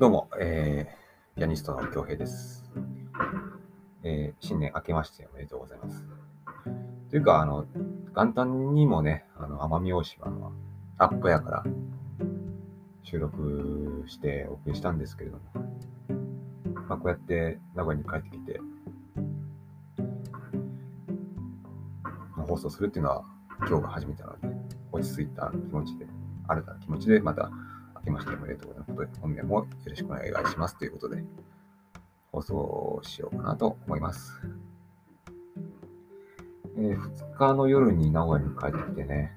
どうも、えー、ピアニストの京平です。えー新年明けましておめでとうございます。というか、あの、元旦にもね、あの、奄美大島のアップやから収録してお送りしたんですけれども、まあ、こうやって名古屋に帰ってきて、放送するっていうのは今日が初めてなので、落ち着いた気持ちで、新たな気持ちでまた明けましておめでとうございます。本年もよろしくお願いしますということで、放送しようかなと思います。え2日の夜に名古屋に帰ってきてね、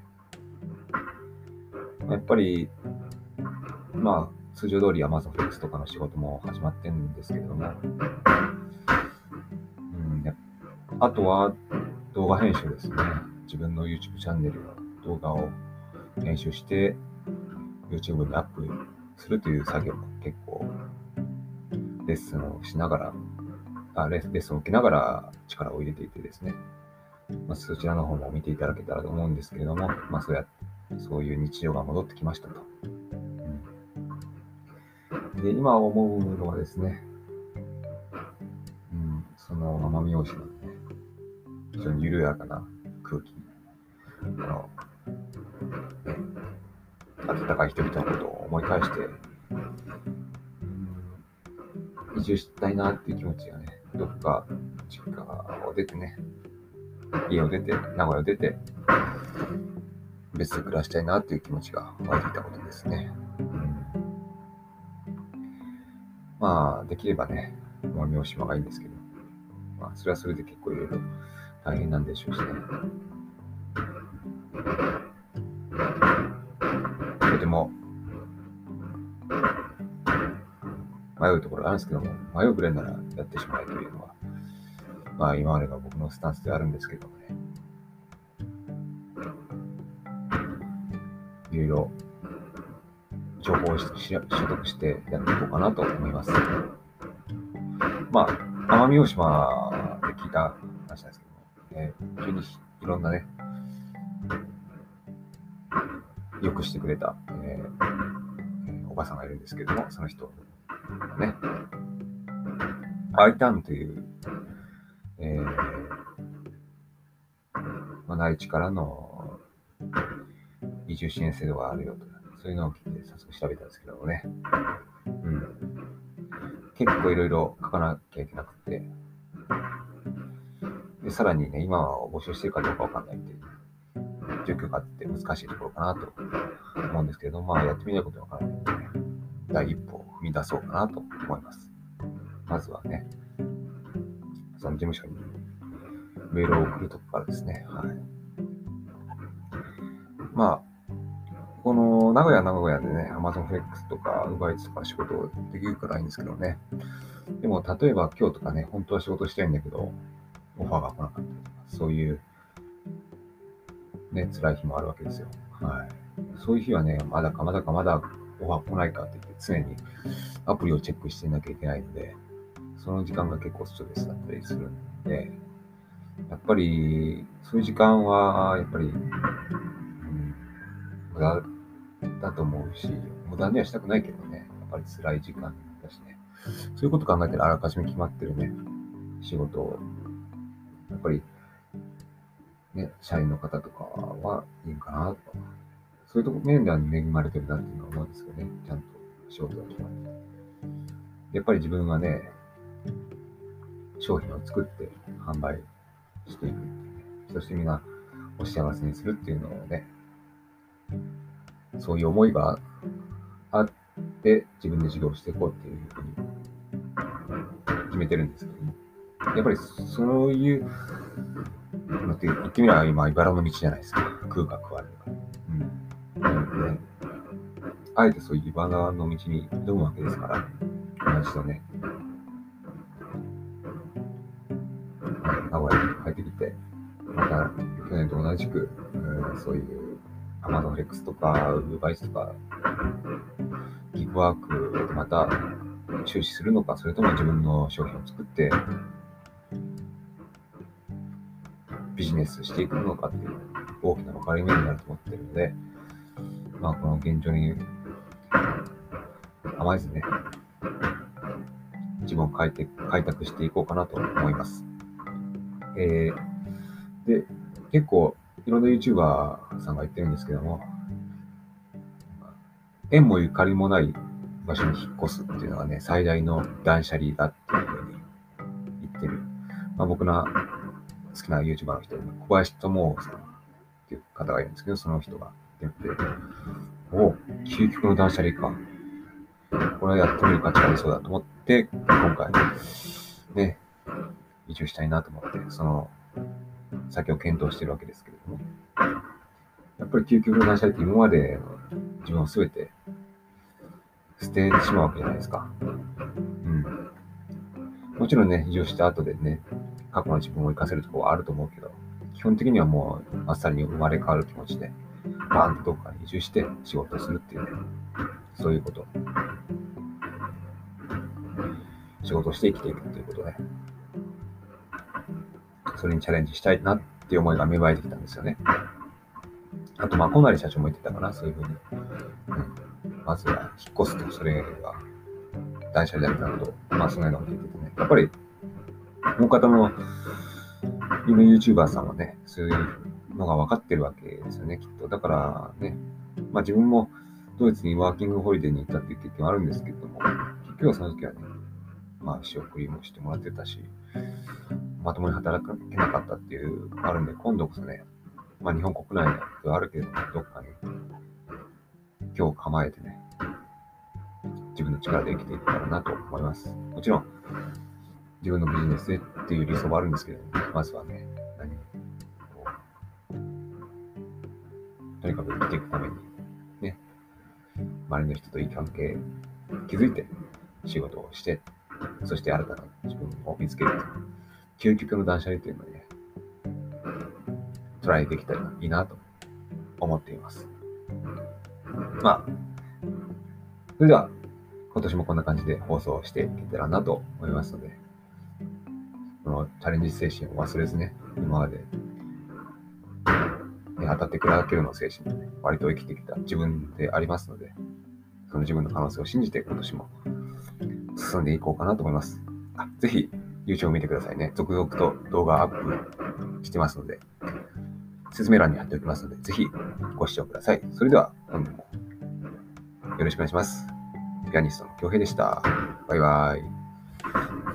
やっぱり、まあ、通常通り Amazon Flex とかの仕事も始まってるんですけれども、うん、あとは動画編集ですね。自分の YouTube チャンネルの動画を編集して、YouTube にアップするという作業も結構、レッスンをしながら、あレッスンを受けながら力を入れていてですね、まあ、そちらの方も見ていただけたらと思うんですけれども、まあ、そうやそういう日常が戻ってきましたと。うんで、今思うのはですね、うん、その奄美大島のね、非常に緩やかな空気、あの、温かい人々のことを思い返して、移住したいなっていう気持ちがね、どっか実家を出てね、家を出て、名古屋を出て、別で暮らしたいなっていう気持ちが湧いてきたことですね。うんまあ、できればね、奄美大島がいいんですけど、まあ、それはそれで結構いろいろ大変なんでしょうしね。迷うところがあるんですけども、迷うぐらいならやってしまえというのは、まあ今までが僕のスタンスであるんですけどもね。いろいろ情報を取得してやっていこうかなと思います。まあ、奄美大島で聞いた話なんですけども、えー非常にいろんなね、よくしてくれた、えーおばさんがいるんですけども、その人ね、アイターンという、えーまあ、内地からの移住支援制度があるよと、そういうのを聞いて早速調べたんですけどもね、うん、結構いろいろ書かなきゃいけなくて、でさらにね、今は募集してるかどうかわかんないっていう。状況があって難しいところかなと思うんですけど、まあやってみないことわからない。ので、ね、第一歩を踏み出そうかなと思います。まずはね、その事務所にメールを送るとこからですね。はい。まあ、この名古屋名古屋でね、Amazon Flex とか UberEats とか仕事できるからいいんですけどね。でも、例えば今日とかね、本当は仕事したいんだけど、オファーが来なかったとか、そういう、ね、辛い日もあるわけですよ。はい。そういう日はね、まだかまだかまだオファー来ないかって言って、常にアプリをチェックしていなきゃいけないので、その時間が結構ストレスだったりするんで、やっぱり、そういう時間は、やっぱり、うん、無駄だと思うし、無駄にはしたくないけどね、やっぱり辛い時間だしね。そういうこと考えたらあらかじめ決まってるね、仕事を、やっぱり、ね、社員の方とかはいいんかなとか。そういうとこ面では恵まれてるなっていうのは思うんですけどね、ちゃんと仕事が決まって。やっぱり自分はね、商品を作って販売していくてね。そしてみんなお幸せにするっていうのをね、そういう思いがあって自分で事業していこうっていうふうに決めてるんですけども。やっぱりそういうのって言ってみれば今、茨の道じゃないですか。食うか食われるか。あえてそういう茨の道に挑むわけですから、同じとね、名古屋に帰ってきて、また去年と同じく、うんそういうアマゾンフレックスとか、ウーバイスとか、ギグワークでまた注視するのか、それとも自分の商品を作って、ビジネスしていくのかっていう大きな分かれ目になると思ってるので、まあ、この現状に甘えずね、自分を変えて、開拓していこうかなと思います。えー、で、結構、いろんな YouTuber さんが言ってるんですけども、縁もゆかりもない場所に引っ越すっていうのがね、最大の断捨離だっていうふうに言ってる。まあ、僕の好きな YouTuber の人、小林智さんっていう方がいるんですけど、その人が言ってて、お究極の断捨離か。これはやってみる価値がありそうだと思って、今回、ね、移住したいなと思って、その先を検討してるわけですけれども、やっぱり究極の断捨離って今までの自分を全て捨ててしまうわけじゃないですか。うん。もちろんね、移住した後でね、過去の自分を活かせるところはあると思うけど、基本的にはもう、あっさりに生まれ変わる気持ちで、バーンとどこかに移住して仕事をするっていうね、そういうこと。仕事して生きていくっていうことね。それにチャレンジしたいなっていう思いが芽生えてきたんですよね。あと、まあ、小成社長も言ってたかな、そういうふうに。うん、まずは、引っ越すと、それが断捨離だみたいなと、まあ、そのようなこと言っててね。やっぱり、もう方の、今 YouTuber さんはね、そういうのが分かってるわけですよね、きっと。だからね、まあ自分もドイツにワーキングホリデーに行ったっていう経験はあるんですけども、結局はその時はね、まあ仕送りもしてもらってたし、まともに働けなかったっていうあるんで、今度こそね、まあ日本国内ではあるけれども、どっかに今日構えてね、自分の力で生きていけたらなと思います。もちろん、自分のビジネスでっていう理想はあるんですけど、ねまずはね、何こうとにかく生きていくために、周りの人といい関係築いて仕事をして、そして新たな自分を見つけるという究極の断捨離というのをね、トライできたらいいなと思っています。まあ、それでは、今年もこんな感じで放送していけたらなと思いますので、このチャレンジ精神を忘れずね、今まで、当たって砕けるの精神で、ね、割と生きてきた自分でありますので、その自分の可能性を信じて今年も進んでいこうかなと思います。あぜひ YouTube を見てくださいね。続々と動画アップしてますので、説明欄に貼っておきますので、ぜひご視聴ください。それでは本日もよろしくお願いします。ピアニストの京平でした。バイバイ。